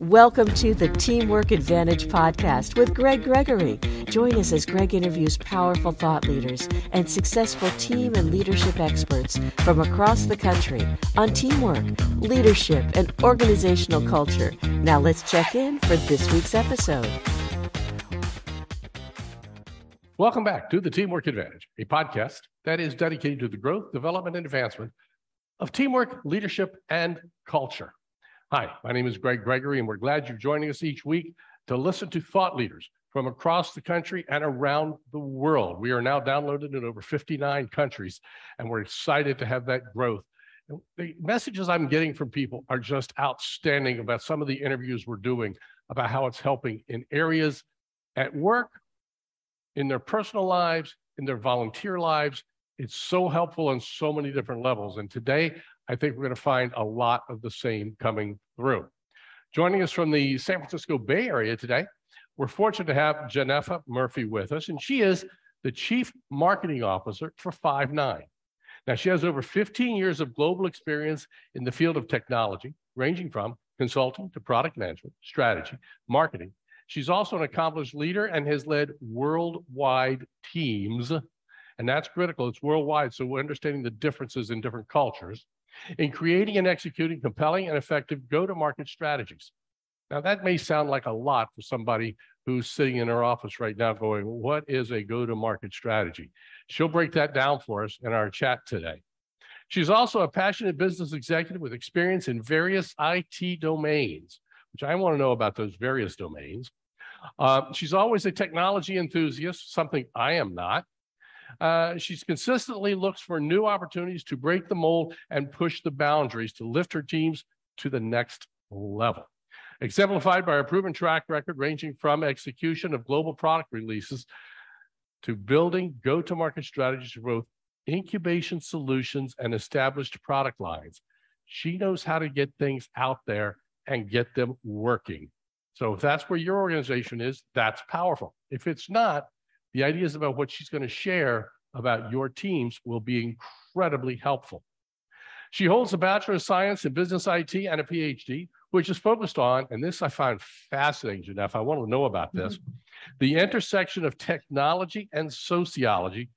Welcome to the Teamwork Advantage podcast with Greg Gregory. Join us as Greg interviews powerful thought leaders and successful team and leadership experts from across the country on teamwork, leadership, and organizational culture. Now let's check in for this week's episode. Welcome back to the Teamwork Advantage, a podcast that is dedicated to the growth, development, and advancement of teamwork, leadership, and culture. Hi, my name is Greg Gregory, and we're glad you're joining us each week to listen to thought leaders from across the country and around the world. We are now downloaded in over 59 countries, and we're excited to have that growth. The messages I'm getting from people are just outstanding about some of the interviews we're doing about how it's helping in areas at work, in their personal lives, in their volunteer lives. It's so helpful on so many different levels. And today, I think we're going to find a lot of the same coming through. Joining us from the San Francisco Bay Area today, we're fortunate to have Genefa Murphy with us, and she is the Chief Marketing Officer for Five9. Now, she has over 15 years of global experience in the field of technology, ranging from consulting to product management, strategy, marketing. She's also an accomplished leader and has led worldwide teams, and that's critical. It's worldwide, so we're understanding the differences in different cultures in creating and executing compelling and effective go to market strategies. Now, that may sound like a lot for somebody who's sitting in her office right now going, What is a go to market strategy? She'll break that down for us in our chat today. She's also a passionate business executive with experience in various IT domains, which I want to know about those various domains. Uh, she's always a technology enthusiast, something I am not. Uh, she's consistently looks for new opportunities to break the mold and push the boundaries to lift her teams to the next level. Exemplified by a proven track record ranging from execution of global product releases to building go to market strategies for both incubation solutions and established product lines. She knows how to get things out there and get them working. So if that's where your organization is, that's powerful. If it's not, the ideas about what she's going to share about your teams will be incredibly helpful. She holds a Bachelor of Science in Business IT and a PhD, which is focused on, and this I find fascinating, Jeff. I want to know about this mm-hmm. the intersection of technology and sociology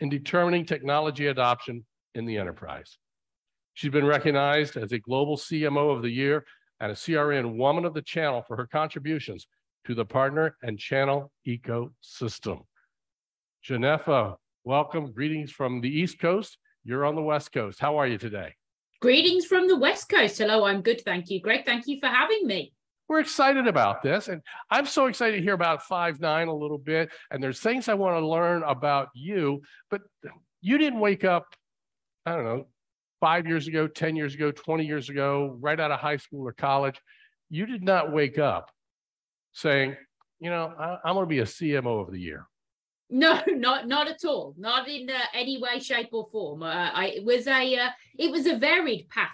in determining technology adoption in the enterprise. She's been recognized as a Global CMO of the Year and a CRN Woman of the Channel for her contributions to the partner and channel ecosystem. Genefa, welcome. Greetings from the East Coast. You're on the West Coast. How are you today? Greetings from the West Coast. Hello, I'm good. Thank you. Greg, thank you for having me. We're excited about this. And I'm so excited to hear about Five9 a little bit. And there's things I want to learn about you, but you didn't wake up, I don't know, five years ago, 10 years ago, 20 years ago, right out of high school or college. You did not wake up saying, you know, I, am going to be a CMO of the year. No, not not at all. Not in uh, any way, shape, or form. Uh, I it was a uh, it was a varied path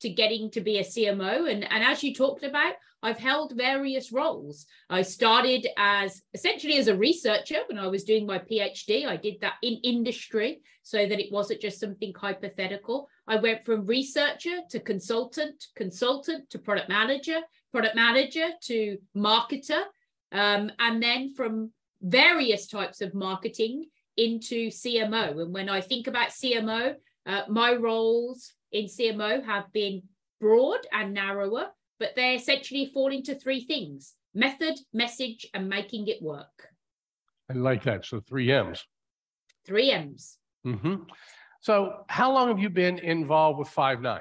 to getting to be a CMO, and and as you talked about, I've held various roles. I started as essentially as a researcher when I was doing my PhD. I did that in industry so that it wasn't just something hypothetical. I went from researcher to consultant, consultant to product manager, product manager to marketer, um, and then from various types of marketing into CMO. And when I think about CMO, uh, my roles in CMO have been broad and narrower, but they essentially fall into three things method, message, and making it work. I like that. So three M's. Three M's. Mm-hmm. So, how long have you been involved with Five9?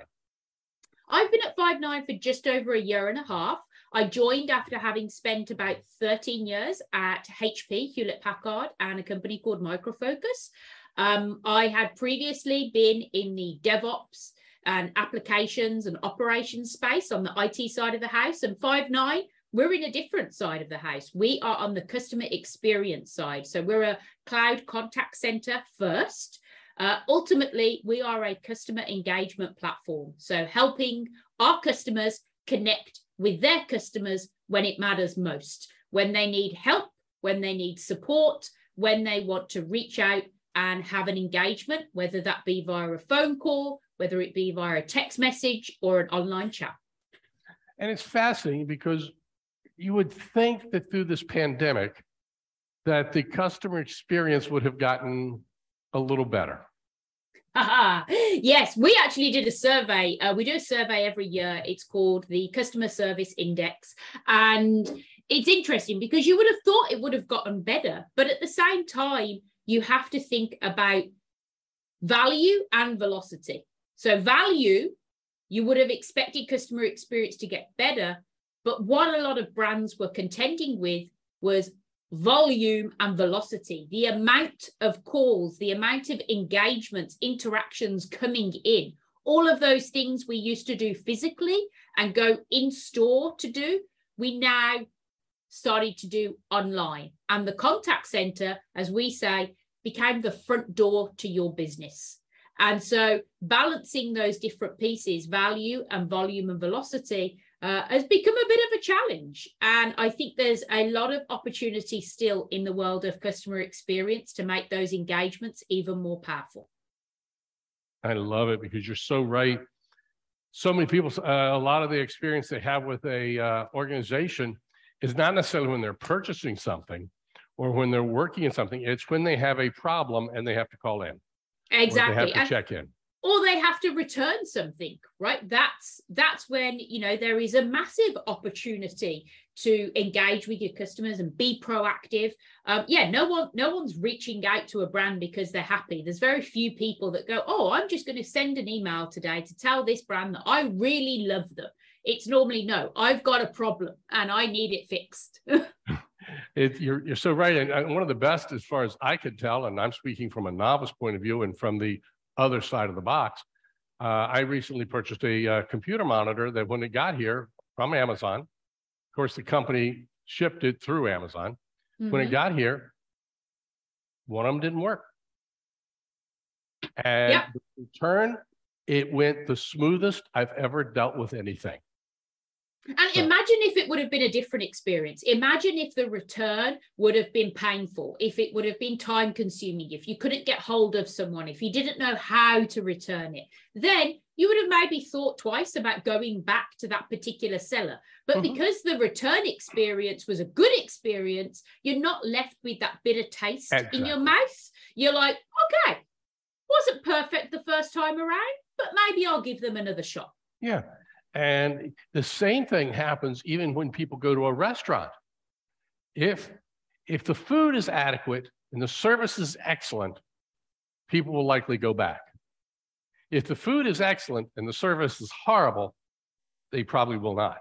I've been at Five9 for just over a year and a half. I joined after having spent about 13 years at HP, Hewlett Packard, and a company called Micro Focus. Um, I had previously been in the DevOps and applications and operations space on the IT side of the house. And Five9, we're in a different side of the house. We are on the customer experience side. So we're a cloud contact center first. Uh, ultimately, we are a customer engagement platform. So helping our customers connect with their customers when it matters most, when they need help, when they need support, when they want to reach out and have an engagement, whether that be via a phone call, whether it be via a text message or an online chat. And it's fascinating because you would think that through this pandemic, that the customer experience would have gotten a little better. yes, we actually did a survey. Uh, we do a survey every year. It's called the Customer Service Index. And it's interesting because you would have thought it would have gotten better. But at the same time, you have to think about value and velocity. So, value, you would have expected customer experience to get better. But what a lot of brands were contending with was volume and velocity, the amount of calls, the amount of engagements, interactions coming in, all of those things we used to do physically and go in store to do, we now started to do online. And the contact center, as we say, became the front door to your business. And so balancing those different pieces, value and volume and velocity, uh, has become a bit of a challenge. And I think there's a lot of opportunity still in the world of customer experience to make those engagements even more powerful. I love it because you're so right. So many people, uh, a lot of the experience they have with a uh, organization is not necessarily when they're purchasing something or when they're working in something. It's when they have a problem and they have to call in. Exactly. they have to check in. or they have to return something right? That's that's when you know there is a massive opportunity to engage with your customers and be proactive. Um, yeah no one no one's reaching out to a brand because they're happy. There's very few people that go oh i'm just going to send an email today to tell this brand that i really love them. It's normally no i've got a problem and i need it fixed it, you're, you're so right and one of the best as far as i could tell and i'm speaking from a novice point of view and from the other side of the box. Uh, I recently purchased a uh, computer monitor that when it got here from Amazon, of course, the company shipped it through Amazon. Mm-hmm. When it mm-hmm. got here, one of them didn't work. And yep. the return, it went the smoothest I've ever dealt with anything. And imagine if it would have been a different experience. Imagine if the return would have been painful, if it would have been time consuming, if you couldn't get hold of someone, if you didn't know how to return it. Then you would have maybe thought twice about going back to that particular seller. But mm-hmm. because the return experience was a good experience, you're not left with that bitter taste exactly. in your mouth. You're like, okay, wasn't perfect the first time around, but maybe I'll give them another shot. Yeah. And the same thing happens even when people go to a restaurant. If, if the food is adequate and the service is excellent, people will likely go back. If the food is excellent and the service is horrible, they probably will not.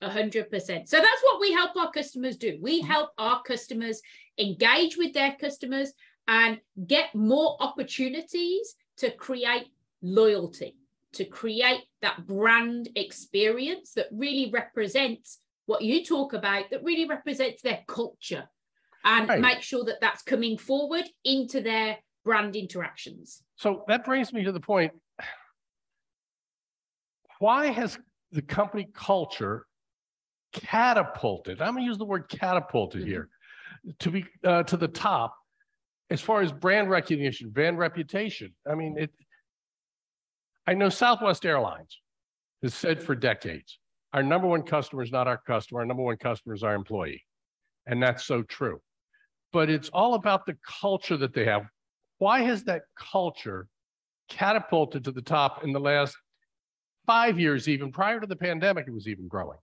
A hundred percent. So that's what we help our customers do. We help our customers engage with their customers and get more opportunities to create loyalty to create that brand experience that really represents what you talk about, that really represents their culture, and right. make sure that that's coming forward into their brand interactions. So that brings me to the point why has the company culture catapulted? I'm going to use the word catapulted mm-hmm. here to be uh, to the top as far as brand recognition, brand reputation. I mean, it I know Southwest Airlines has said for decades, our number one customer is not our customer, our number one customer is our employee. And that's so true. But it's all about the culture that they have. Why has that culture catapulted to the top in the last five years, even prior to the pandemic, it was even growing?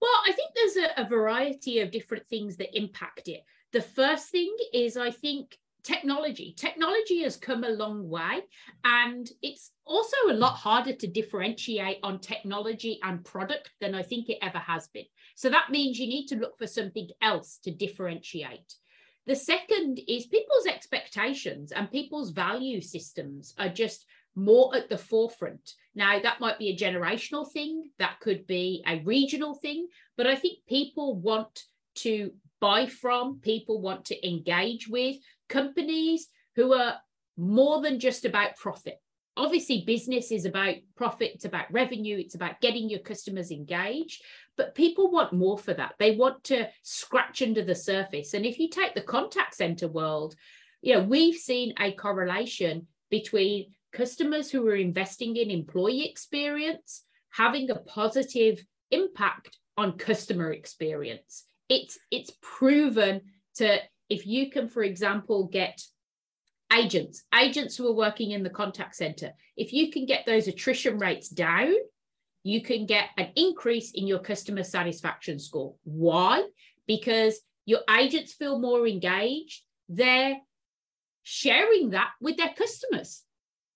Well, I think there's a, a variety of different things that impact it. The first thing is, I think technology. Technology has come a long way, and it's also a lot harder to differentiate on technology and product than I think it ever has been. So that means you need to look for something else to differentiate. The second is people's expectations and people's value systems are just more at the forefront. Now, that might be a generational thing, that could be a regional thing, but I think people want to buy from, people want to engage with, companies who are more than just about profit. Obviously, business is about profit, it's about revenue, it's about getting your customers engaged, but people want more for that. They want to scratch under the surface. And if you take the contact center world, you know, we've seen a correlation between customers who are investing in employee experience, having a positive impact on customer experience. It's it's proven to if you can, for example, get agents, agents who are working in the contact center, if you can get those attrition rates down, you can get an increase in your customer satisfaction score. Why? Because your agents feel more engaged. They're sharing that with their customers.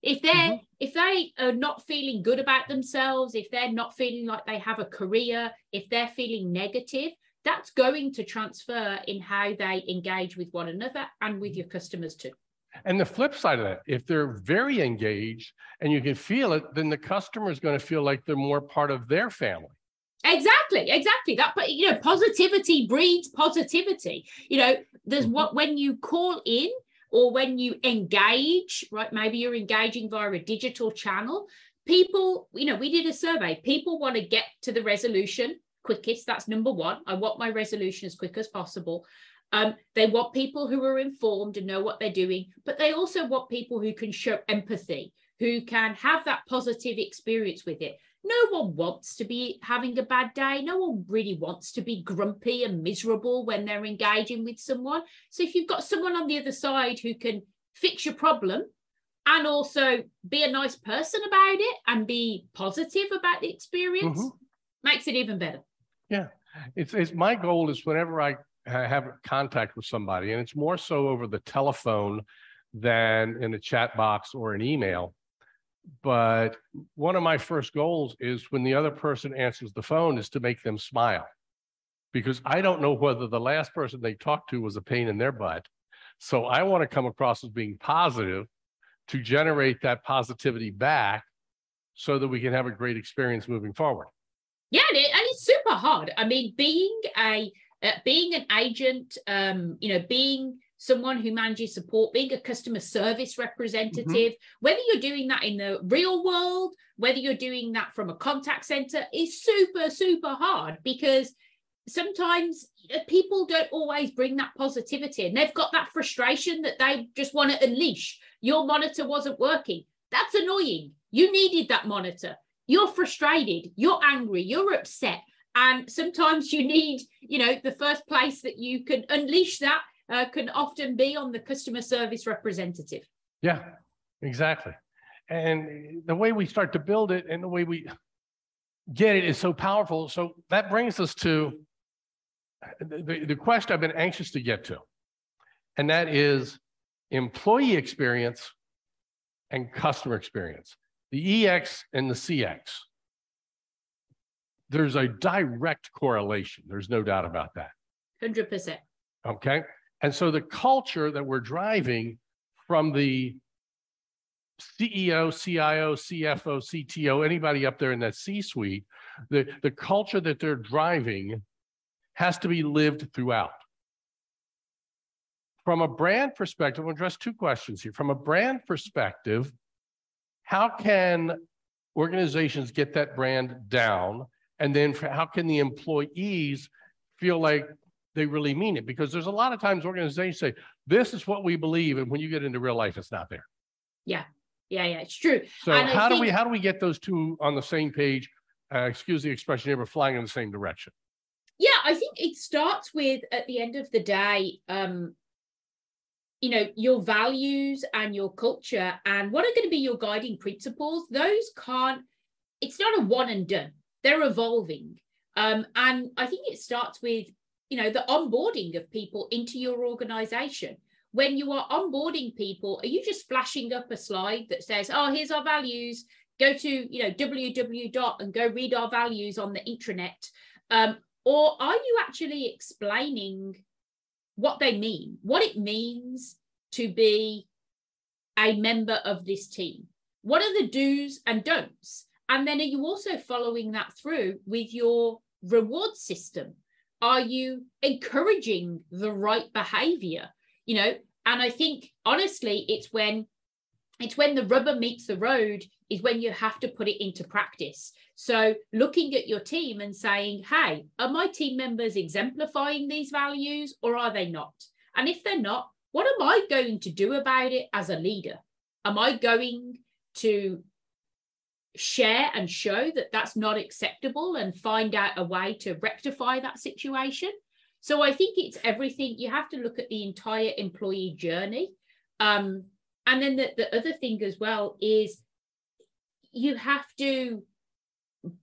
If they're mm-hmm. if they are not feeling good about themselves, if they're not feeling like they have a career, if they're feeling negative, that's going to transfer in how they engage with one another and with your customers too. And the flip side of that, if they're very engaged and you can feel it, then the customer is going to feel like they're more part of their family. Exactly, exactly. That, you know, positivity breeds positivity. You know, there's mm-hmm. what when you call in or when you engage, right? Maybe you're engaging via a digital channel. People, you know, we did a survey. People want to get to the resolution quickest. That's number one. I want my resolution as quick as possible. Um, they want people who are informed and know what they're doing, but they also want people who can show empathy, who can have that positive experience with it. No one wants to be having a bad day. No one really wants to be grumpy and miserable when they're engaging with someone. So if you've got someone on the other side who can fix your problem and also be a nice person about it and be positive about the experience, mm-hmm. makes it even better. Yeah. It's, it's my goal is whenever I have contact with somebody, and it's more so over the telephone than in a chat box or an email. But one of my first goals is when the other person answers the phone is to make them smile. Because I don't know whether the last person they talked to was a pain in their butt. So I want to come across as being positive to generate that positivity back so that we can have a great experience moving forward. Yeah, and, it, and it's super hard. I mean, being a uh, being an agent, um, you know, being someone who manages support, being a customer service representative, mm-hmm. whether you're doing that in the real world, whether you're doing that from a contact center, is super, super hard because sometimes uh, people don't always bring that positivity and they've got that frustration that they just want to unleash. Your monitor wasn't working. That's annoying. You needed that monitor. You're frustrated. You're angry. You're upset. And sometimes you need, you know, the first place that you can unleash that uh, can often be on the customer service representative. Yeah, exactly. And the way we start to build it and the way we get it is so powerful. So that brings us to the, the question I've been anxious to get to, and that is employee experience and customer experience, the EX and the CX there's a direct correlation. There's no doubt about that. 100%. Okay. And so the culture that we're driving from the CEO, CIO, CFO, CTO, anybody up there in that C suite, the, the culture that they're driving has to be lived throughout. From a brand perspective, I'll address two questions here. From a brand perspective, how can organizations get that brand down and then how can the employees feel like they really mean it? Because there's a lot of times organizations say, this is what we believe. And when you get into real life, it's not there. Yeah. Yeah, yeah, it's true. So and how do we how do we get those two on the same page? Uh, excuse the expression, never flying in the same direction. Yeah, I think it starts with at the end of the day, um, you know, your values and your culture and what are going to be your guiding principles. Those can't. It's not a one and done they're evolving. Um, and I think it starts with, you know, the onboarding of people into your organization. When you are onboarding people, are you just flashing up a slide that says, oh, here's our values, go to, you know, www dot and go read our values on the intranet? Um, or are you actually explaining what they mean, what it means to be a member of this team? What are the do's and don'ts? And then are you also following that through with your reward system? Are you encouraging the right behavior? You know, and I think honestly, it's when it's when the rubber meets the road is when you have to put it into practice. So looking at your team and saying, hey, are my team members exemplifying these values or are they not? And if they're not, what am I going to do about it as a leader? Am I going to share and show that that's not acceptable and find out a way to rectify that situation. So I think it's everything. You have to look at the entire employee journey. Um, and then the, the other thing as well is you have to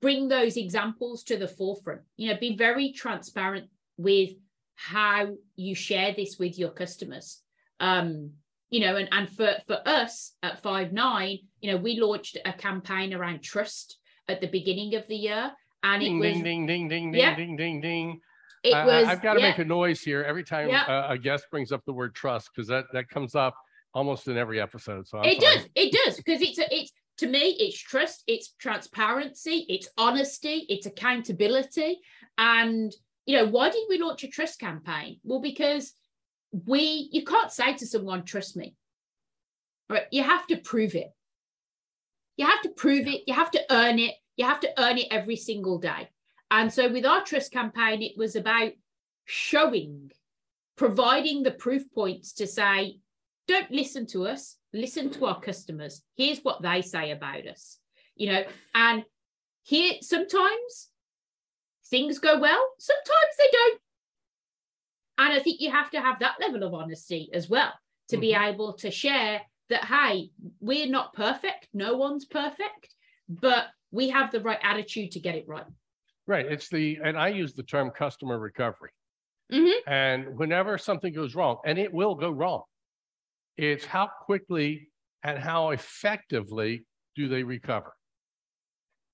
bring those examples to the forefront. You know, be very transparent with how you share this with your customers. Um, you know, and, and for, for us at Five9, you know, we launched a campaign around trust at the beginning of the year. And ding, it was ding, ding, ding, ding, yeah. ding, ding, ding. it I- was I've got to yeah, make a noise here every time Yeah. uh, a guest brings up the word trust because that that comes up almost in every episode. So I'm it sorry. does, it does, because it's a it's to me, it's trust, it's transparency, it's honesty, it's accountability. And you know, why did we launch a trust campaign? Well, because we you can't say to someone, trust me. Right. You have to prove it. You have to prove it, you have to earn it, you have to earn it every single day. And so with our trust campaign, it was about showing, providing the proof points to say, don't listen to us, listen to our customers. Here's what they say about us. You know, and here sometimes things go well, sometimes they don't. And I think you have to have that level of honesty as well to be able to share that, hey, we're not perfect. No one's perfect, but we have the right attitude to get it right. Right. It's the, and I use the term customer recovery. Mhm. And whenever something goes wrong, and it will go wrong, it's how quickly and how effectively do they recover?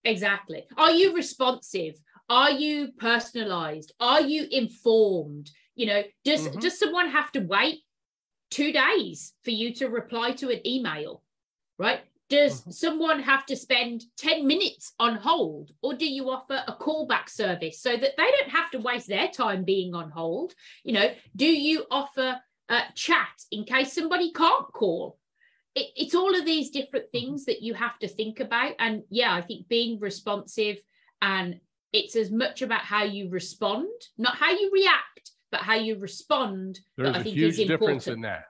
Exactly. Are you responsive? Are you personalized? Are you informed? You know, does Mhm. does someone have to wait two days for you to reply to an email? Right? Does Mhm. someone have to spend 10 minutes on hold? Or do you offer a callback service so that they don't have to waste their time being on hold? You know, do you offer a chat in case somebody can't call? it, it's all of these different things that you have to think about and yeah i think being responsive and it's as much about how you respond not how you react but how you respond There's that i a think huge is difference important in that.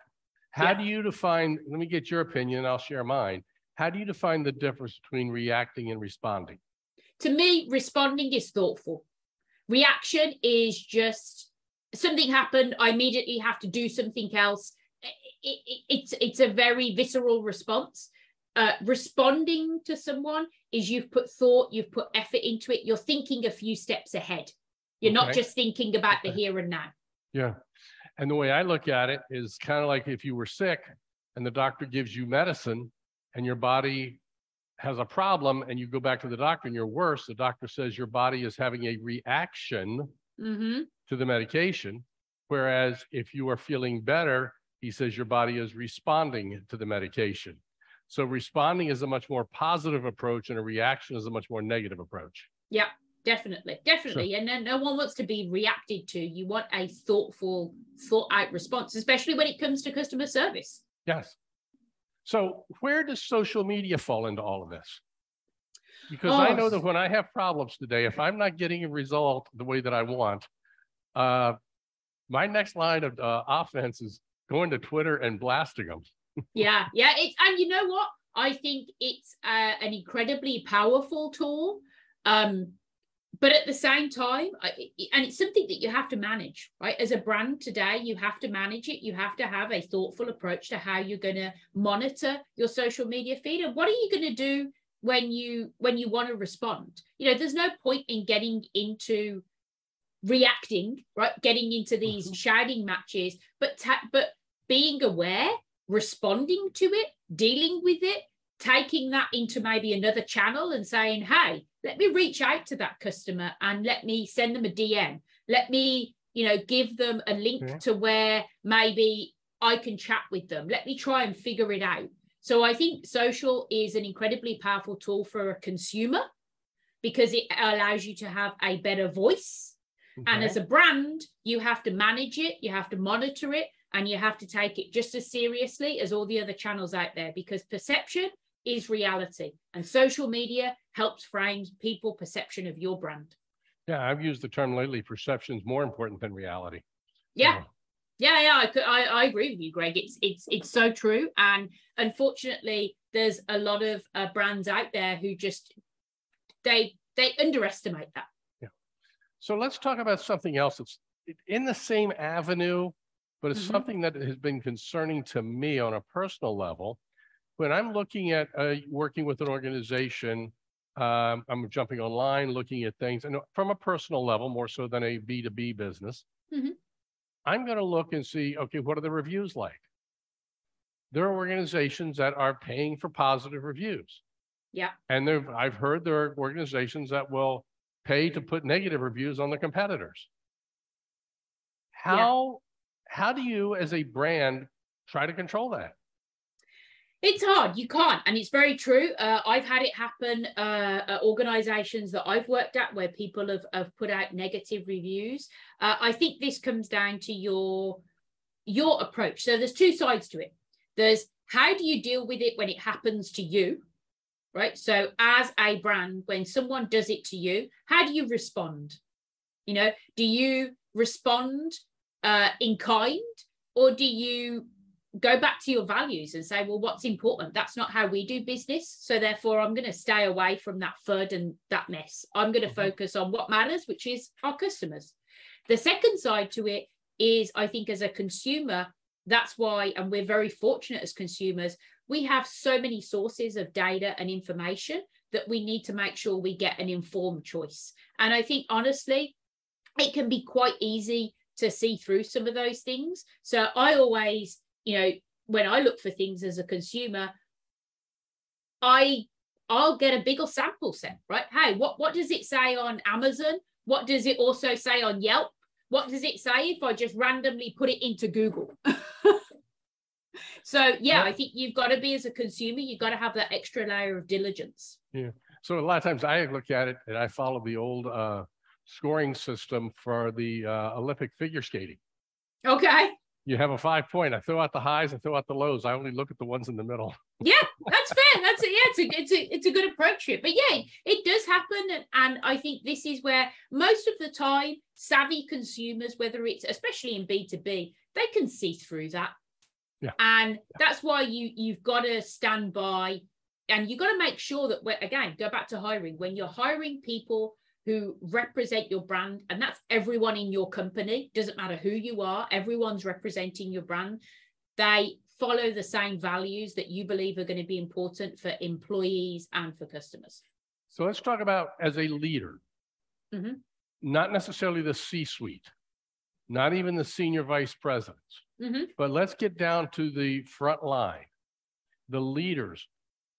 How Yeah. do you define, let me get your opinion, I'll share mine. How do you define the difference between reacting and responding? to me responding is thoughtful reaction is just something happened i immediately have to do something else it, it, it's it's a very visceral response uh, responding to someone is you've put thought you've put effort into it you're thinking a few steps ahead you're not Okay. just thinking about the here and now Yeah. And the way I look at it is kind of like if you were sick and the doctor gives you medicine and your body has a problem and you go back to the doctor and you're worse, the doctor says your body is having a reaction mm-hmm. to the medication. Whereas if you are feeling better, he says your body is responding to the medication. So responding is a much more positive approach and a reaction is a much more negative approach. yeah definitely definitely and then no one wants to be reacted to you want a thoughtful thought out response especially when it comes to customer service Yes. So where does social media fall into all of this? Because I know Oh. that when I have problems today, if I'm not getting a result the way that I want, uh, my next line of uh, offense is going to Twitter and blasting them. yeah yeah it's and you know what i think it's uh, an incredibly powerful tool um but at the same time I- and it's something that you have to manage right? As a brand today you have to manage it. You have to have a thoughtful approach to how you're going to monitor your social media feed. And what are you going to do when you when you want to respond? You know there's no point in getting into reacting right? Getting into these Mhm. shouting matches but ta- but being aware responding to it dealing with it taking that into maybe another channel and saying hey let me reach out to that customer and let me send them a dm let me you know give them a link Okay. to where maybe i can chat with them let me try and figure it out so i think social is an incredibly powerful tool for a consumer because it allows you to have a better voice and as a brand, you have to manage it, you have to monitor it, and you have to take it just as seriously as all the other channels out there because perception is reality. And social media helps frame people perception of your brand. yeah, I've used the term lately, perception is more important than reality. Yeah, So, Yeah, yeah, I, I, I agree with you, Greg. It's it's it's so true, and unfortunately, there's a lot of uh, brands out there who just they they underestimate that. Yeah. So let's talk about something else that's in the same avenue, but it's mm-hmm. something that has been concerning to me on a personal level. When I'm looking at uh, working with an organization, um, I'm jumping online, looking at things, and from a personal level, more so than a B2B business. Mm-hmm. I'm going to look and see, okay, what are the reviews like? There are organizations that are paying for positive reviews. Yeah. And I've heard there are organizations that will pay to put negative reviews on the competitors. How yeah. how do you as a brand try to control that? It's hard. You can't, and it's very true. Uh, I've had it happen uh, at organisations that I've worked at where people have, have put out negative reviews. Uh, I think this comes down to your your approach. So there's two sides to it. There's how do you deal with it when it happens to you, right? So as a brand, when someone does it to you, how do you respond? You know, do you respond uh, in kind, or do you go back to your values and say, well, what's important? That's not how we do business. So therefore, I'm going to stay away from that FUD and that mess. I'm going to mm-hmm. focus on what matters, which is our customers. The second side to it is, I think, as a consumer, that's why, and we're very fortunate as consumers, we have so many sources of data and information that we need to make sure we get an informed choice. And I think, honestly, it can be quite easy to see through some of those things. So I always you know when i look for things as a consumer i i'll get a bigger sample set right? Hey what what does it say on amazon? What does it also say on yelp? What does it say if i just randomly put it into google? So yeah i think you've got to be as a consumer you've got to have that extra layer of diligence. Yeah. So a lot of times i look at it and i follow the old uh, scoring system for the uh, olympic figure skating. Okay you have a five point. I throw out the highs, I throw out the lows. I only look at the ones in the middle. Yeah, that's fair. That's a, yeah, it's a it's a it's a good approach to it. But yeah, it does happen, and, and I think this is where most of the time savvy consumers, whether it's especially in B two B, they can see through that. Yeah. And that's why you you've got to stand by, and you've got to make sure that again go back to hiring when you're hiring people who represent your brand and that's everyone in your company doesn't matter who you are everyone's representing your brand they follow the same values that you believe are going to be important for employees and for customers so let's talk about as a leader mm-hmm. not necessarily the c suite not even the senior vice presidents mm-hmm. but let's get down to the front line the leaders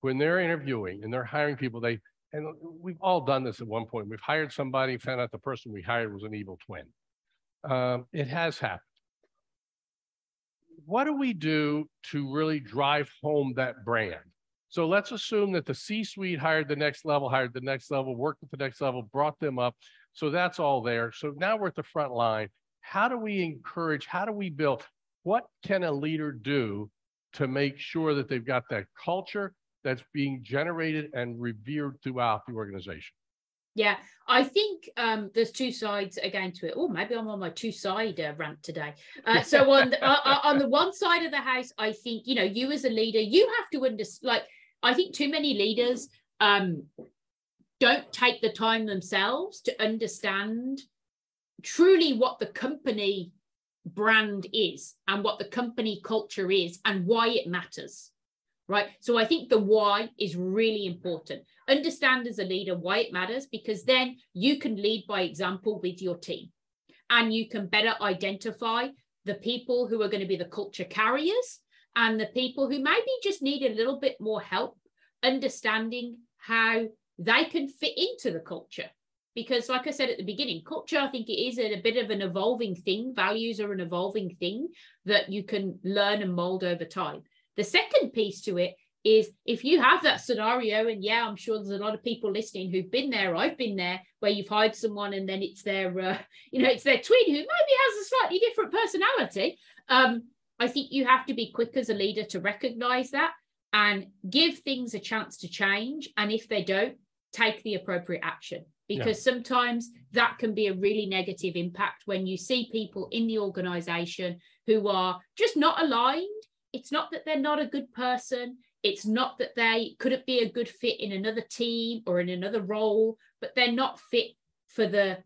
when they're interviewing and they're hiring people they and we've all done this at one point. We've hired somebody, found out the person we hired was an evil twin. Um, it has happened. What do we do to really drive home that brand? So let's assume that the C suite hired the next level, hired the next level, worked at the next level, brought them up. So that's all there. So now we're at the front line. How do we encourage? How do we build? What can a leader do to make sure that they've got that culture that's being generated and revered throughout the organization. Yeah, I think um, there's two sides again to it. Oh, maybe I'm on my two side uh, rant today. Uh, so on the, uh, uh, on the one side of the house, I think you know you as a leader, you have to understand. Like I think too many leaders um, don't take the time themselves to understand truly what the company brand is and what the company culture is and why it matters right? So I think the why is really important. Understand as a leader why it matters, because then you can lead by example with your team and you can better identify the people who are going to be the culture carriers and the people who maybe just need a little bit more help understanding how they can fit into the culture. Because, like I said at the beginning, culture, I think it is a, bit of an evolving thing. Values are an evolving thing that you can learn and mold over time. The second piece to it is if you have that scenario, and yeah, I'm sure there's a lot of people listening who've been there. I've been there where you've hired someone and then it's their, uh, you know, it's their twin who maybe has a slightly different personality. Um, I think you have to be quick as a leader to recognize that and give things a chance to change. And if they don't, take the appropriate action. because yeah. sometimes that can be a really negative impact when you see people in the organization who are just not aligned. It's not that they're not a good person. It's not that they couldn't be a good fit in another team or in another role, but they're not fit for the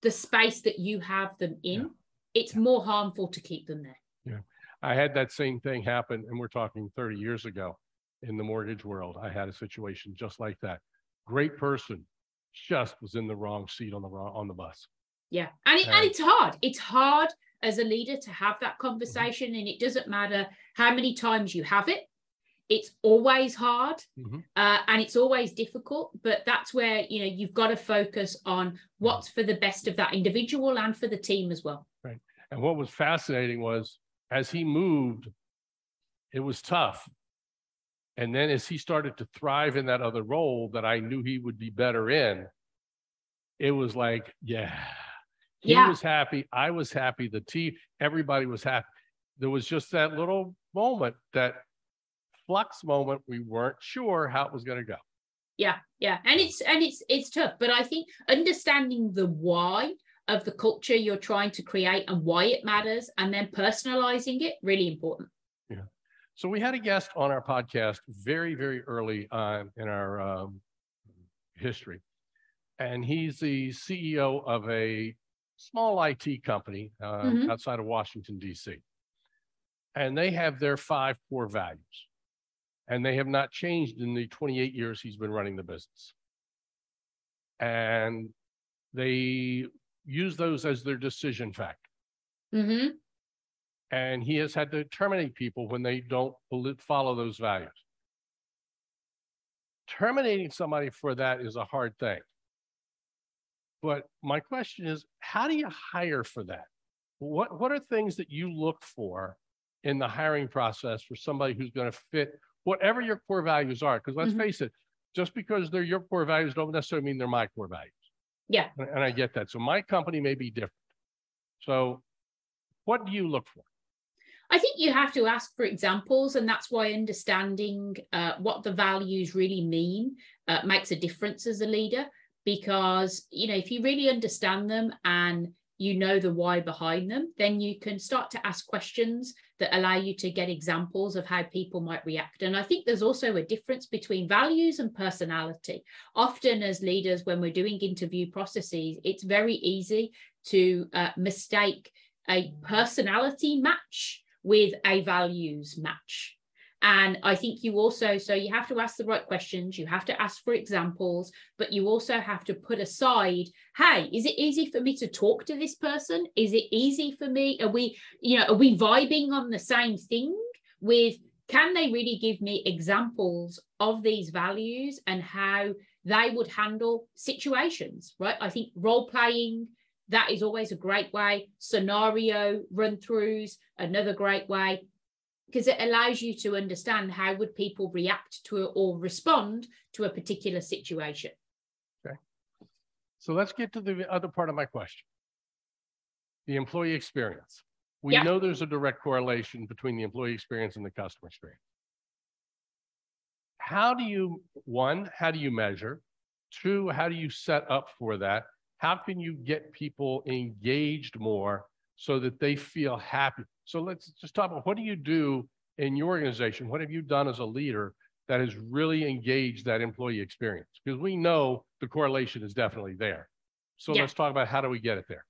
the space that you have them in. Yeah. It's yeah. more harmful to keep them there. Yeah. I had that same thing happen, and we're talking 30 years ago in the mortgage world. I had a situation just like that. Great person, just was in the wrong seat on the wrong on the bus. Yeah, and, it, and, and it's hard. It's hard as a leader to have that mm-hmm. conversation, mm-hmm. and it doesn't matter how many times you have it. It's always hard, mm-hmm. uh, and it's always difficult. But that's where you know you've got to focus on what's for the best of that individual and for the team as well. Right. And what was fascinating was as he moved, it was tough and then as he started to thrive in that other role that I knew he would be better in, it was like, yeah, he yeah. was happy. I was happy. The team, everybody was happy. There was just that little moment, that flux moment. We weren't sure how it was going to go. Yeah, yeah, and it's and it's it's tough, but I think understanding the why of the culture you're trying to create and why it matters, and then personalizing it really important. Yeah. So we had a guest on our podcast very, very early on in our um, history. And he's the CEO of a small IT company uh, mm-hmm. outside of Washington, D.C. And they have their five core values. And they have not changed in the 28 years he's been running the business. And they use those as their decision factor. Mm-hmm and he has had to terminate people when they don't follow those values. Terminating somebody for that is a hard thing. But my question is, how do you hire for that? What, what are things that you look for in the hiring process for somebody who's going to fit whatever your core values are? Because let's mm-hmm. face it, just because they're your core values don't necessarily mean they're my core values. Yeah. And, and I get that. So my company may be different. So what do you look for? I think you have to ask for examples, and that's why understanding uh, what the values really mean uh, makes a difference as a leader. Because you know, if you really understand them and you know the why behind them, then you can start to ask questions that allow you to get examples of how people might react. And I think there's also a difference between values and personality. Often, as leaders, when we're doing interview processes, it's very easy to uh, mistake a personality match with a values match. And I think you also, so you have to ask the right questions, you have to ask for examples, but you also have to put aside, hey, is it easy for me to talk to this person? Is it easy for me? Are we, you know, are we vibing on the same thing with, can they really give me examples of these values and how they would handle situations, right? I think role playing, that is always a great way. Scenario run throughs, another great way, because it allows you to understand how would people react to or respond to a particular situation. Okay. So let's get to the other part of my question. The employee experience. We yeah. know there's a direct correlation between the employee experience and the customer experience. How do you, one, how do you measure? Two, how do you set up for that? how can you get people engaged more so that they feel happy? So let's just talk about what do you do in your organization? What have you done as a leader that has really engaged that employee experience? Because we know the correlation is definitely there. So yeah. let's talk about how do we get it there?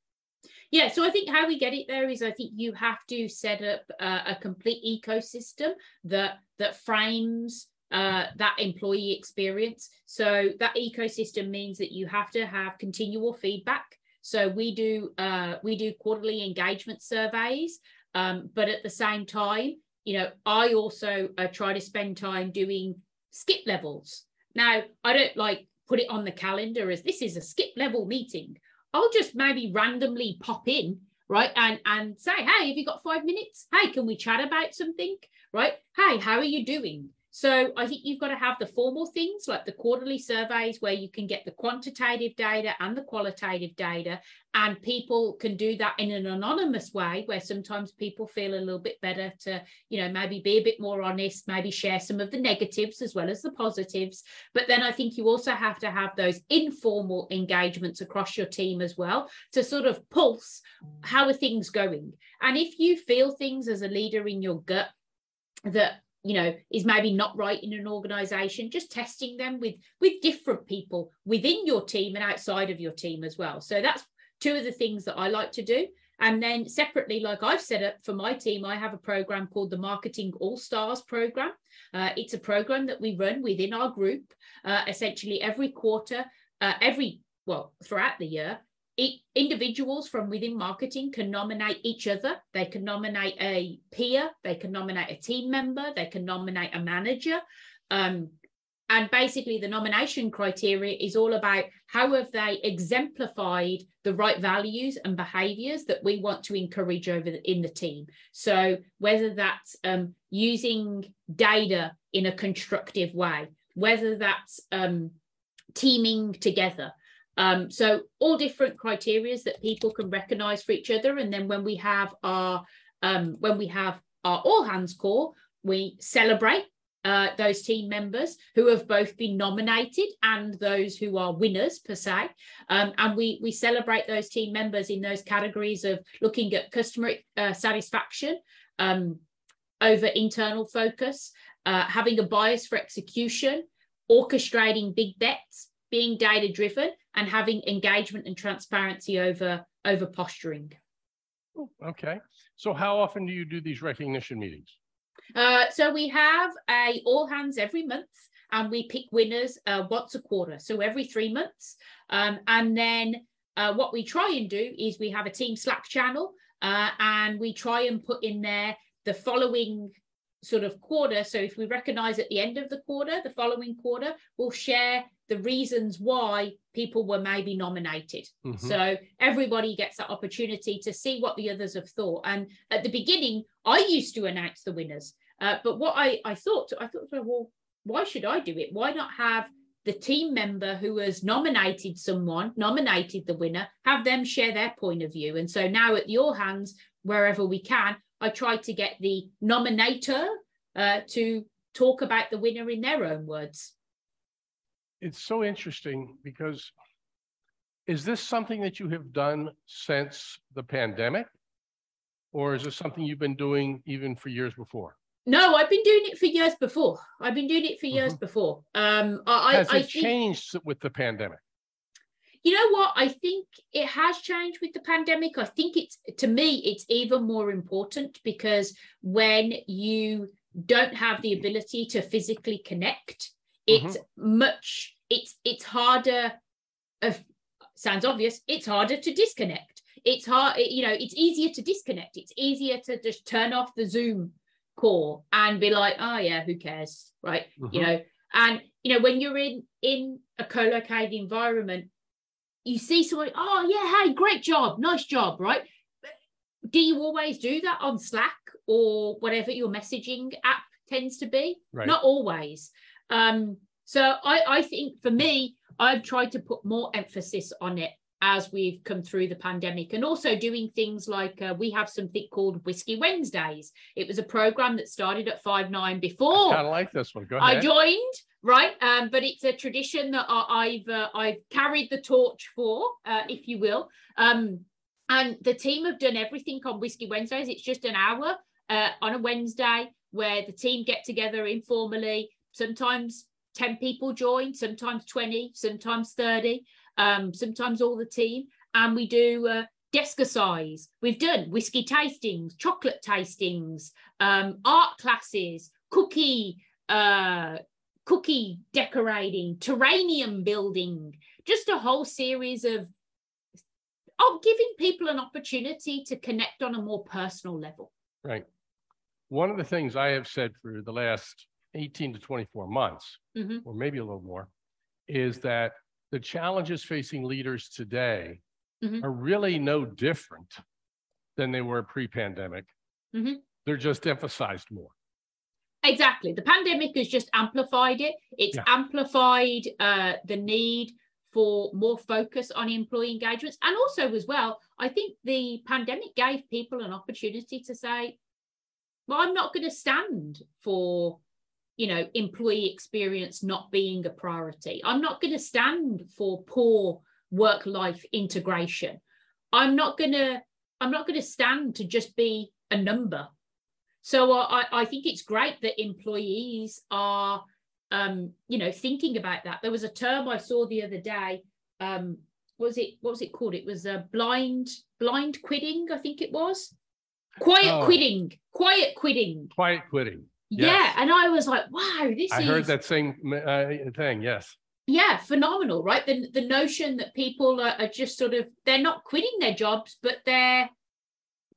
Yeah, so I think how we get it there is I think you have to set up uh, a complete ecosystem that that frames uh, that employee experience. So that ecosystem means that you have to have continual feedback. So we do uh, we do quarterly engagement surveys, um, but at the same time, you know, I also uh, try to spend time doing skip levels. Now, I don't like put it on the calendar as this is a skip level meeting. I'll just maybe randomly pop in, right, and and say, hey, have you got five minutes? Hey, can we chat about something? Right? Hey, how are you doing? So I think you've got to have the formal things like the quarterly surveys where you can get the quantitative data and the qualitative data, and people can do that in an anonymous way where sometimes people feel a little bit better to, you know, maybe be a bit more honest, maybe share some of the negatives as well as the positives. But then I think you also have to have those informal engagements across your team as well to sort of pulse how are things going. And if you feel things as a leader in your gut that you know is maybe not right in an organization just testing them with with different people within your team and outside of your team as well. So that's two of the things that i like to do. And then separately like i've set up for my team i have a program called the marketing all stars program. Uh, it's a program that we run within our group uh, essentially every quarter uh, every well throughout the year individuals from within marketing can nominate each other. They can nominate a peer, they can nominate a team member, they can nominate a manager. Um, and basically, the nomination criteria is all about how have they exemplified the right values and behaviors that we want to encourage over the, in the team. So whether that's um, using data in a constructive way, whether that's um, teaming together, um, so all different criterias that people can recognize for each other. And then when we have our um, when we have our all hands call, we celebrate uh, those team members who have both been nominated and those who are winners per se. Um, and we, we celebrate those team members in those categories of looking at customer uh, satisfaction um, over internal focus, uh, having a bias for execution, orchestrating big bets, being data driven, and having engagement and transparency over over posturing. Okay. So how often do you do these recognition meetings? Uh, so we have a all hands every month and we pick winners uh, once a quarter. So every three months. Um, and then uh, what we try and do is we have a team Slack channel uh, and we try and put in there the following sort of quarter. So if we recognize at the end of the quarter, the following quarter, we'll share the reasons why people were maybe nominated. Mm-hmm. So everybody gets that opportunity to see what the others have thought. And at the beginning, I used to announce the winners. Uh, but what I, I thought, I thought, well, why should I do it? Why not have the team member who has nominated someone, nominated the winner, have them share their point of view? And so now at your hands, wherever we can, I try to get the nominator uh, to talk about the winner in their own words it's so interesting because is this something that you have done since the pandemic? Or is this something you've been doing even for years before? No, I've been doing it for years before. I've been doing it for years mm-hmm. before. Um, I, has I, it think, changed with the pandemic? You know what? I think it has changed with the pandemic. I think it's to me, it's even more important because when you don't have the ability to physically connect, it's mm-hmm. much it's it's harder of sounds obvious it's harder to disconnect. It's hard you know it's easier to disconnect. It's easier to just turn off the zoom call and be like oh yeah who cares? Right? Mm-hmm. you know? And you know when you're in in a co-located environment you see someone oh yeah hey great job nice job right? Do you always do that on slack or whatever your messaging app tends to be? Right. not always um, so I, I think for me, I've tried to put more emphasis on it as we've come through the pandemic and also doing things like uh, we have something called whiskey wednesdays. It was a program that started at Five9 before. Kind of like this one. Go ahead. i joined right? Um, but it's a tradition that I, have uh, i've carried the torch for uh, if you will. Um, and the team have done everything on whiskey wednesdays. It's just an hour uh, on a wednesday where the team get together informally sometimes 10 people join, sometimes 20, sometimes 30, um, sometimes all the team. And we do uh, size. We've done whiskey tastings, chocolate tastings, um, art classes, cookie, uh, cookie decorating, terrarium building, just a whole series of of giving people an opportunity to connect on a more personal level. Right. One of the things I have said for the last 18 to 24 months, mm-hmm. or maybe a little more, is that the challenges facing leaders today mm-hmm. are really no different than they were pre pandemic. Mm-hmm. They're just emphasized more. Exactly. The pandemic has just amplified it. It's yeah. amplified uh, the need for more focus on employee engagements. And also, as well, I think the pandemic gave people an opportunity to say, well, I'm not going to stand for you know employee experience not being a priority. I'm not going to stand for poor work life integration. I'm not going to i'm not going to stand to just be a number. So I, I think it's great that employees are um, you know thinking about that. There was a term i saw the other day um, what was it what was it called? It was a uh, blind blind quitting i think it was. Quiet oh. quitting quiet quitting. Quiet quitting Yes. Yeah, and I was like, wow, this I is. heard that same uh, thing. Yes. Yeah, phenomenal, right? The the notion that people are, are just sort of they're not quitting their jobs, but they're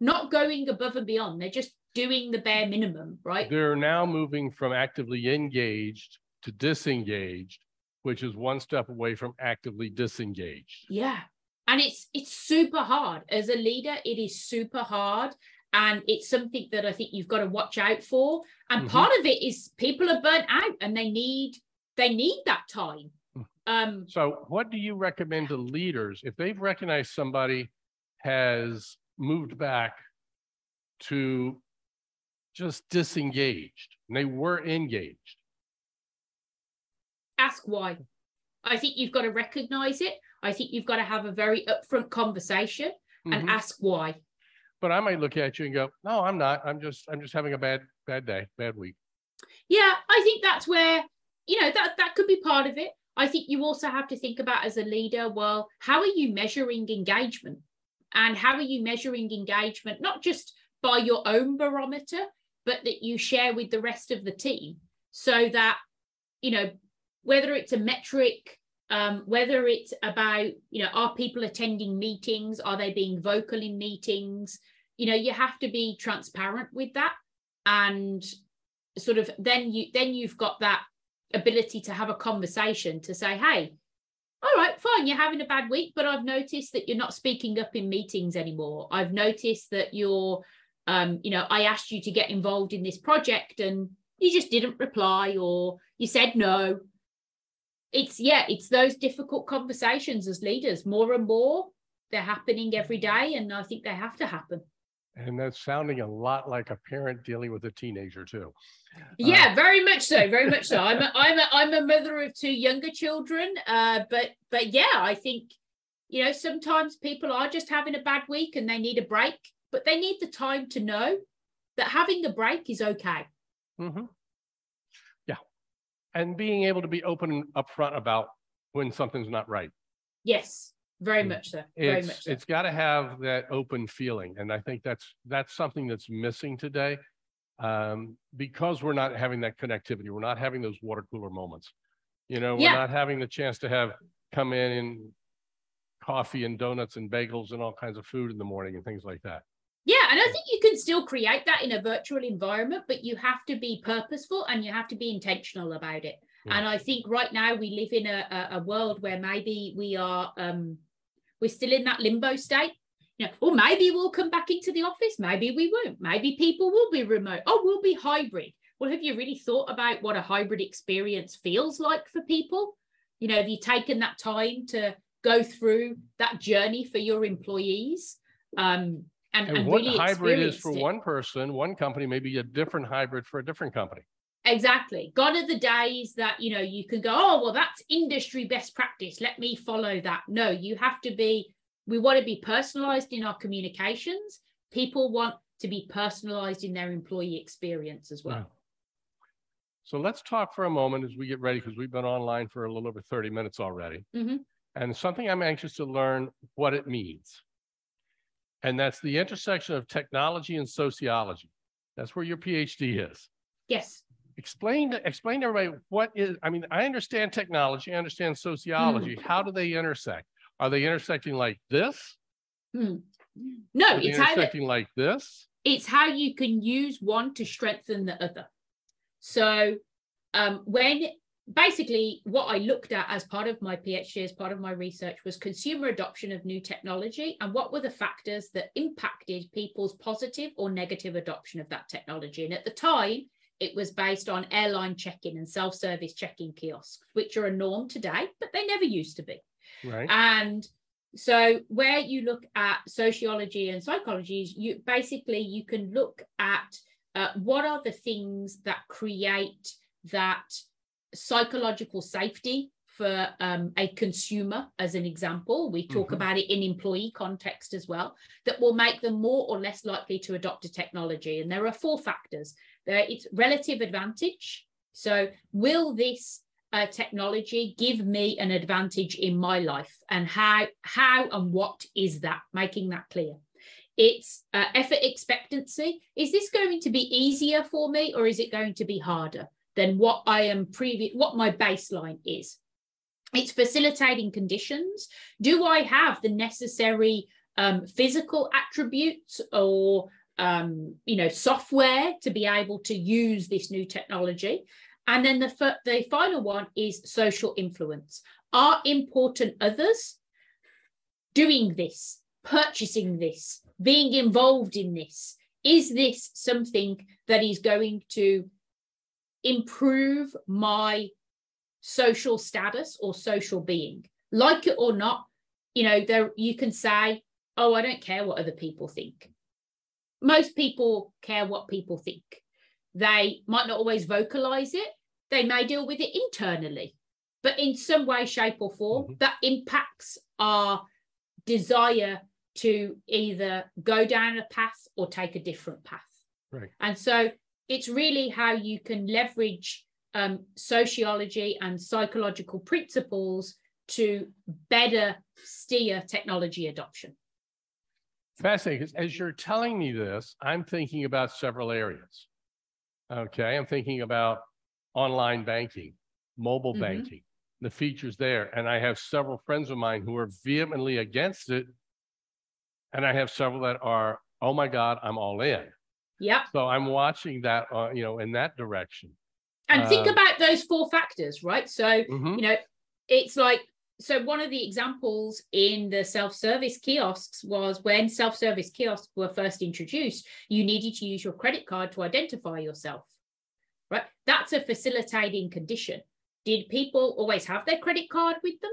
not going above and beyond. They're just doing the bare minimum, right? They're now moving from actively engaged to disengaged, which is one step away from actively disengaged. Yeah. And it's it's super hard. As a leader, it is super hard and it's something that I think you've got to watch out for. And mm-hmm. part of it is people are burnt out and they need they need that time. Hmm. Um, so, what do you recommend to leaders if they've recognized somebody has moved back to just disengaged and they were engaged? Ask why. I think you've got to recognize it. I think you've got to have a very upfront conversation and mm-hmm. ask why but I might look at you and go, no, I'm not. I'm just, I'm just having a bad, bad day, bad week. Yeah, I think that's where, you know, that that could be part of it. I think you also have to think about as a leader, well, how are you measuring engagement? And how are you measuring engagement, not just by your own barometer, but that you share with the rest of the team so that, you know, whether it's a metric, um, whether it's about, you know, are people attending meetings? Are they being vocal in meetings? you know you have to be transparent with that and sort of then you then you've got that ability to have a conversation to say hey all right fine you're having a bad week but i've noticed that you're not speaking up in meetings anymore i've noticed that you're um, you know i asked you to get involved in this project and you just didn't reply or you said no it's yeah it's those difficult conversations as leaders more and more they're happening every day and i think they have to happen and that's sounding a lot like a parent dealing with a teenager too. Yeah, uh, very much so. Very much so. I'm a, I'm a, I'm a mother of two younger children. Uh, but but yeah, I think you know sometimes people are just having a bad week and they need a break, but they need the time to know that having a break is okay. Mm-hmm. And being able to be open and upfront about when something's not right. Yes very much so very it's, much so. it's got to have that open feeling and i think that's that's something that's missing today um, because we're not having that connectivity we're not having those water cooler moments you know we're yeah. not having the chance to have come in and coffee and donuts and bagels and all kinds of food in the morning and things like that yeah and i think you can still create that in a virtual environment but you have to be purposeful and you have to be intentional about it yeah. and i think right now we live in a, a, a world where maybe we are um, we're still in that limbo state. You know, or maybe we'll come back into the office, maybe we won't. Maybe people will be remote. Oh, we'll be hybrid. Well, have you really thought about what a hybrid experience feels like for people? You know, have you taken that time to go through that journey for your employees? Um, and, and, and what really hybrid is for it. one person, one company may be a different hybrid for a different company. Exactly. Gone are the days that, you know, you can go, oh, well, that's industry best practice. Let me follow that. No, you have to be, we want to be personalized in our communications. People want to be personalized in their employee experience as well. Yeah. So let's talk for a moment as we get ready, because we've been online for a little over 30 minutes already. Mm-hmm. And something I'm anxious to learn what it means. And that's the intersection of technology and sociology. That's where your PhD is. Yes explain explain to everybody what is i mean i understand technology i understand sociology mm. how do they intersect are they intersecting like this mm. no it's intersecting like this it's how you can use one to strengthen the other so um, when basically what i looked at as part of my phd as part of my research was consumer adoption of new technology and what were the factors that impacted people's positive or negative adoption of that technology and at the time it was based on airline check-in and self-service check-in kiosks, which are a norm today, but they never used to be. Right. And so where you look at sociology and psychology, you basically you can look at uh, what are the things that create that psychological safety for um, a consumer, as an example. We talk mm-hmm. about it in employee context as well, that will make them more or less likely to adopt a technology. And there are four factors. There, it's relative advantage. So, will this uh, technology give me an advantage in my life, and how how and what is that? Making that clear. It's uh, effort expectancy. Is this going to be easier for me, or is it going to be harder? Than what I am previous, what my baseline is. It's facilitating conditions. Do I have the necessary um, physical attributes or um, you know software to be able to use this new technology? And then the the final one is social influence. Are important others doing this, purchasing this, being involved in this? Is this something that is going to improve my social status or social being. Like it or not you know there you can say oh i don't care what other people think. Most people care what people think. They might not always vocalize it. They may deal with it internally but in some way shape or form mm-hmm. that impacts our desire to either go down a path or take a different path. Right. And so it's really how you can leverage um, sociology and psychological principles to better steer technology adoption. Fascinating. As you're telling me this, I'm thinking about several areas. Okay. I'm thinking about online banking, mobile mm-hmm. banking, the features there. And I have several friends of mine who are vehemently against it. And I have several that are, oh my God, I'm all in. Yeah. So I'm watching that, uh, you know, in that direction. And think uh, about those four factors, right? So, mm-hmm. you know, it's like, so one of the examples in the self-service kiosks was when self-service kiosks were first introduced, you needed to use your credit card to identify yourself, right? That's a facilitating condition. Did people always have their credit card with them?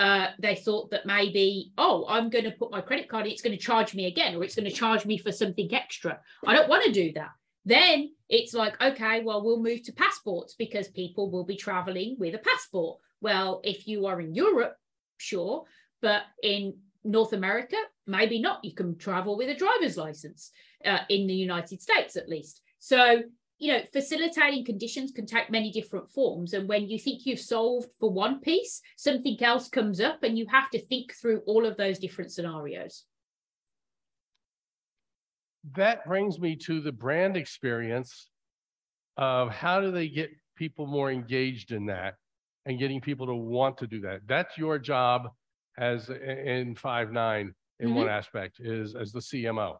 Uh, they thought that maybe, oh, I'm going to put my credit card, it's going to charge me again, or it's going to charge me for something extra. I don't want to do that. Then it's like, okay, well, we'll move to passports because people will be traveling with a passport. Well, if you are in Europe, sure, but in North America, maybe not. You can travel with a driver's license uh, in the United States, at least. So you know, facilitating conditions can take many different forms. And when you think you've solved for one piece, something else comes up and you have to think through all of those different scenarios. That brings me to the brand experience of how do they get people more engaged in that and getting people to want to do that. That's your job as in Five9 in mm-hmm. one aspect is as the CMO.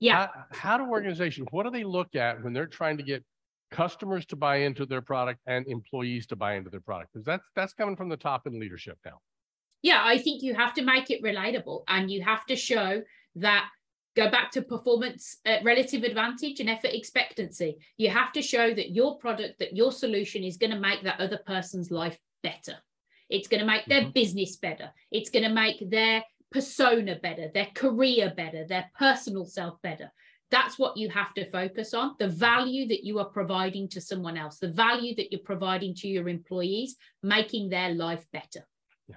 Yeah. How, how do organizations, what do they look at when they're trying to get customers to buy into their product and employees to buy into their product? Because that's that's coming from the top in leadership now. Yeah, I think you have to make it relatable and you have to show that go back to performance uh, relative advantage and effort expectancy you have to show that your product that your solution is going to make that other person's life better it's going to make their mm-hmm. business better it's going to make their persona better, their career better, their personal self better. That's what you have to focus on the value that you are providing to someone else, the value that you're providing to your employees, making their life better. Yeah.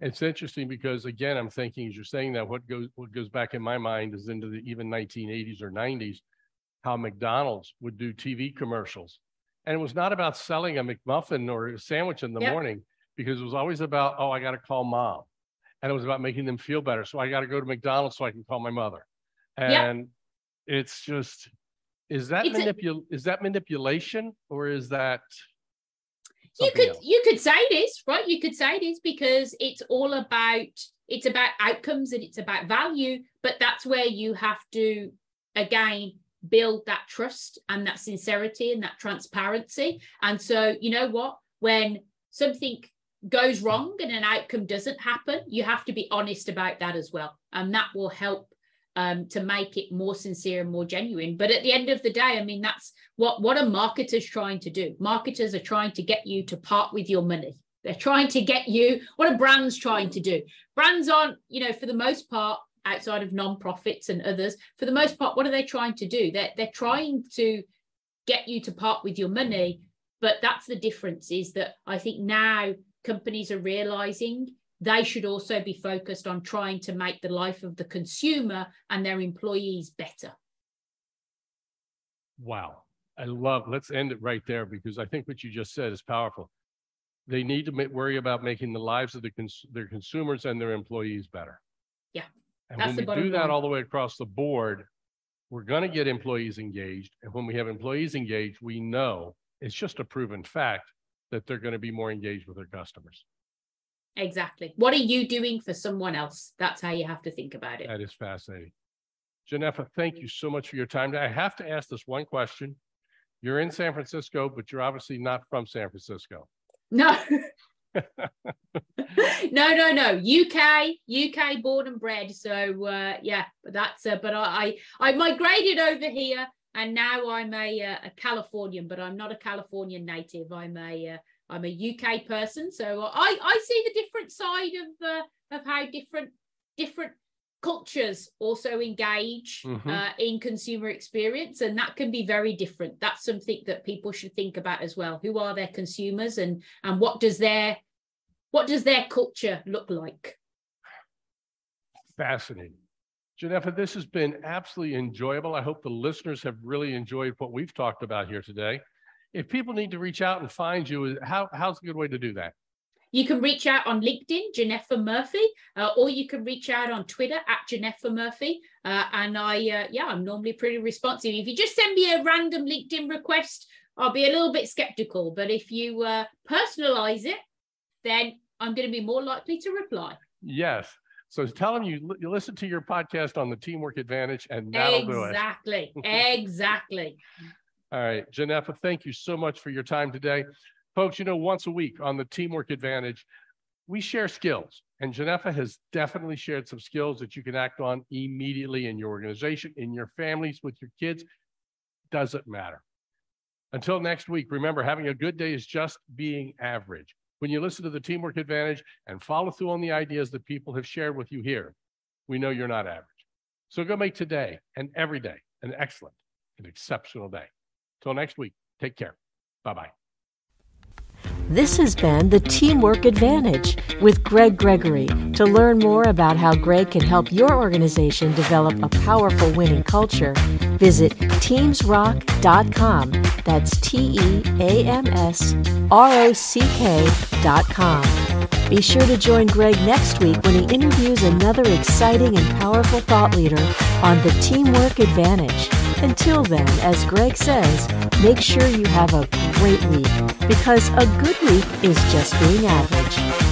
It's interesting because again, I'm thinking as you're saying that what goes what goes back in my mind is into the even 1980s or 90s, how McDonald's would do TV commercials. And it was not about selling a McMuffin or a sandwich in the yep. morning because it was always about, oh, I got to call mom and it was about making them feel better. So I got to go to McDonald's so I can call my mother. And yeah. it's just, is that manipul is that manipulation or is that? You could else? you could say it is right. You could say it is because it's all about it's about outcomes and it's about value. But that's where you have to again build that trust and that sincerity and that transparency. And so you know what when something goes wrong and an outcome doesn't happen, you have to be honest about that as well. And that will help um, to make it more sincere and more genuine. But at the end of the day, I mean, that's what what are marketers trying to do? Marketers are trying to get you to part with your money. They're trying to get you. What are brands trying to do? Brands aren't, you know, for the most part, outside of non-profits and others, for the most part, what are they trying to do? They're they're trying to get you to part with your money. But that's the difference. Is that I think now companies are realizing they should also be focused on trying to make the life of the consumer and their employees better. Wow. I love, let's end it right there because I think what you just said is powerful. They need to make, worry about making the lives of the cons- their consumers and their employees better. Yeah. And when we do that all the way across the board, we're going to get employees engaged. And when we have employees engaged, we know it's just a proven fact that they're going to be more engaged with their customers. Exactly. What are you doing for someone else? That's how you have to think about it. That is fascinating. Genefa, thank you so much for your time. I have to ask this one question. You're in San Francisco, but you're obviously not from San Francisco. No. no, no, no. UK, UK born and bred. So uh, yeah, but that's uh, but I, I I migrated over here and now I'm a, uh, a Californian, but I'm not a Californian native. I'm a uh, I'm a UK person, so I I see the different side of uh, of how different different cultures also engage mm-hmm. uh, in consumer experience. And that can be very different. That's something that people should think about as well. Who are their consumers and and what does their what does their culture look like? Fascinating Genefa, this has been absolutely enjoyable. I hope the listeners have really enjoyed what we've talked about here today if people need to reach out and find you, how, how's a good way to do that? You can reach out on LinkedIn, Genefa Murphy, uh, or you can reach out on Twitter at Genefa Murphy. Uh, and I, uh, yeah, I'm normally pretty responsive. If you just send me a random LinkedIn request, I'll be a little bit skeptical. But if you uh, personalize it, then I'm going to be more likely to reply. Yes. So tell them you, you listen to your podcast on the Teamwork Advantage, and that'll exactly. do it. Exactly. exactly. All right, Genefa, thank you so much for your time today. Folks, you know, once a week on the Teamwork Advantage, we share skills. And Genefa has definitely shared some skills that you can act on immediately in your organization, in your families, with your kids. Doesn't matter. Until next week, remember having a good day is just being average. When you listen to the Teamwork Advantage and follow through on the ideas that people have shared with you here, we know you're not average. So go make today and every day an excellent and exceptional day. Till next week, take care. Bye bye. This has been the Teamwork Advantage with Greg Gregory. To learn more about how Greg can help your organization develop a powerful winning culture, visit teamsrock.com. That's T E A M S R O C K.com. Be sure to join Greg next week when he interviews another exciting and powerful thought leader on the Teamwork Advantage. Until then, as Greg says, make sure you have a great week because a good week is just being average.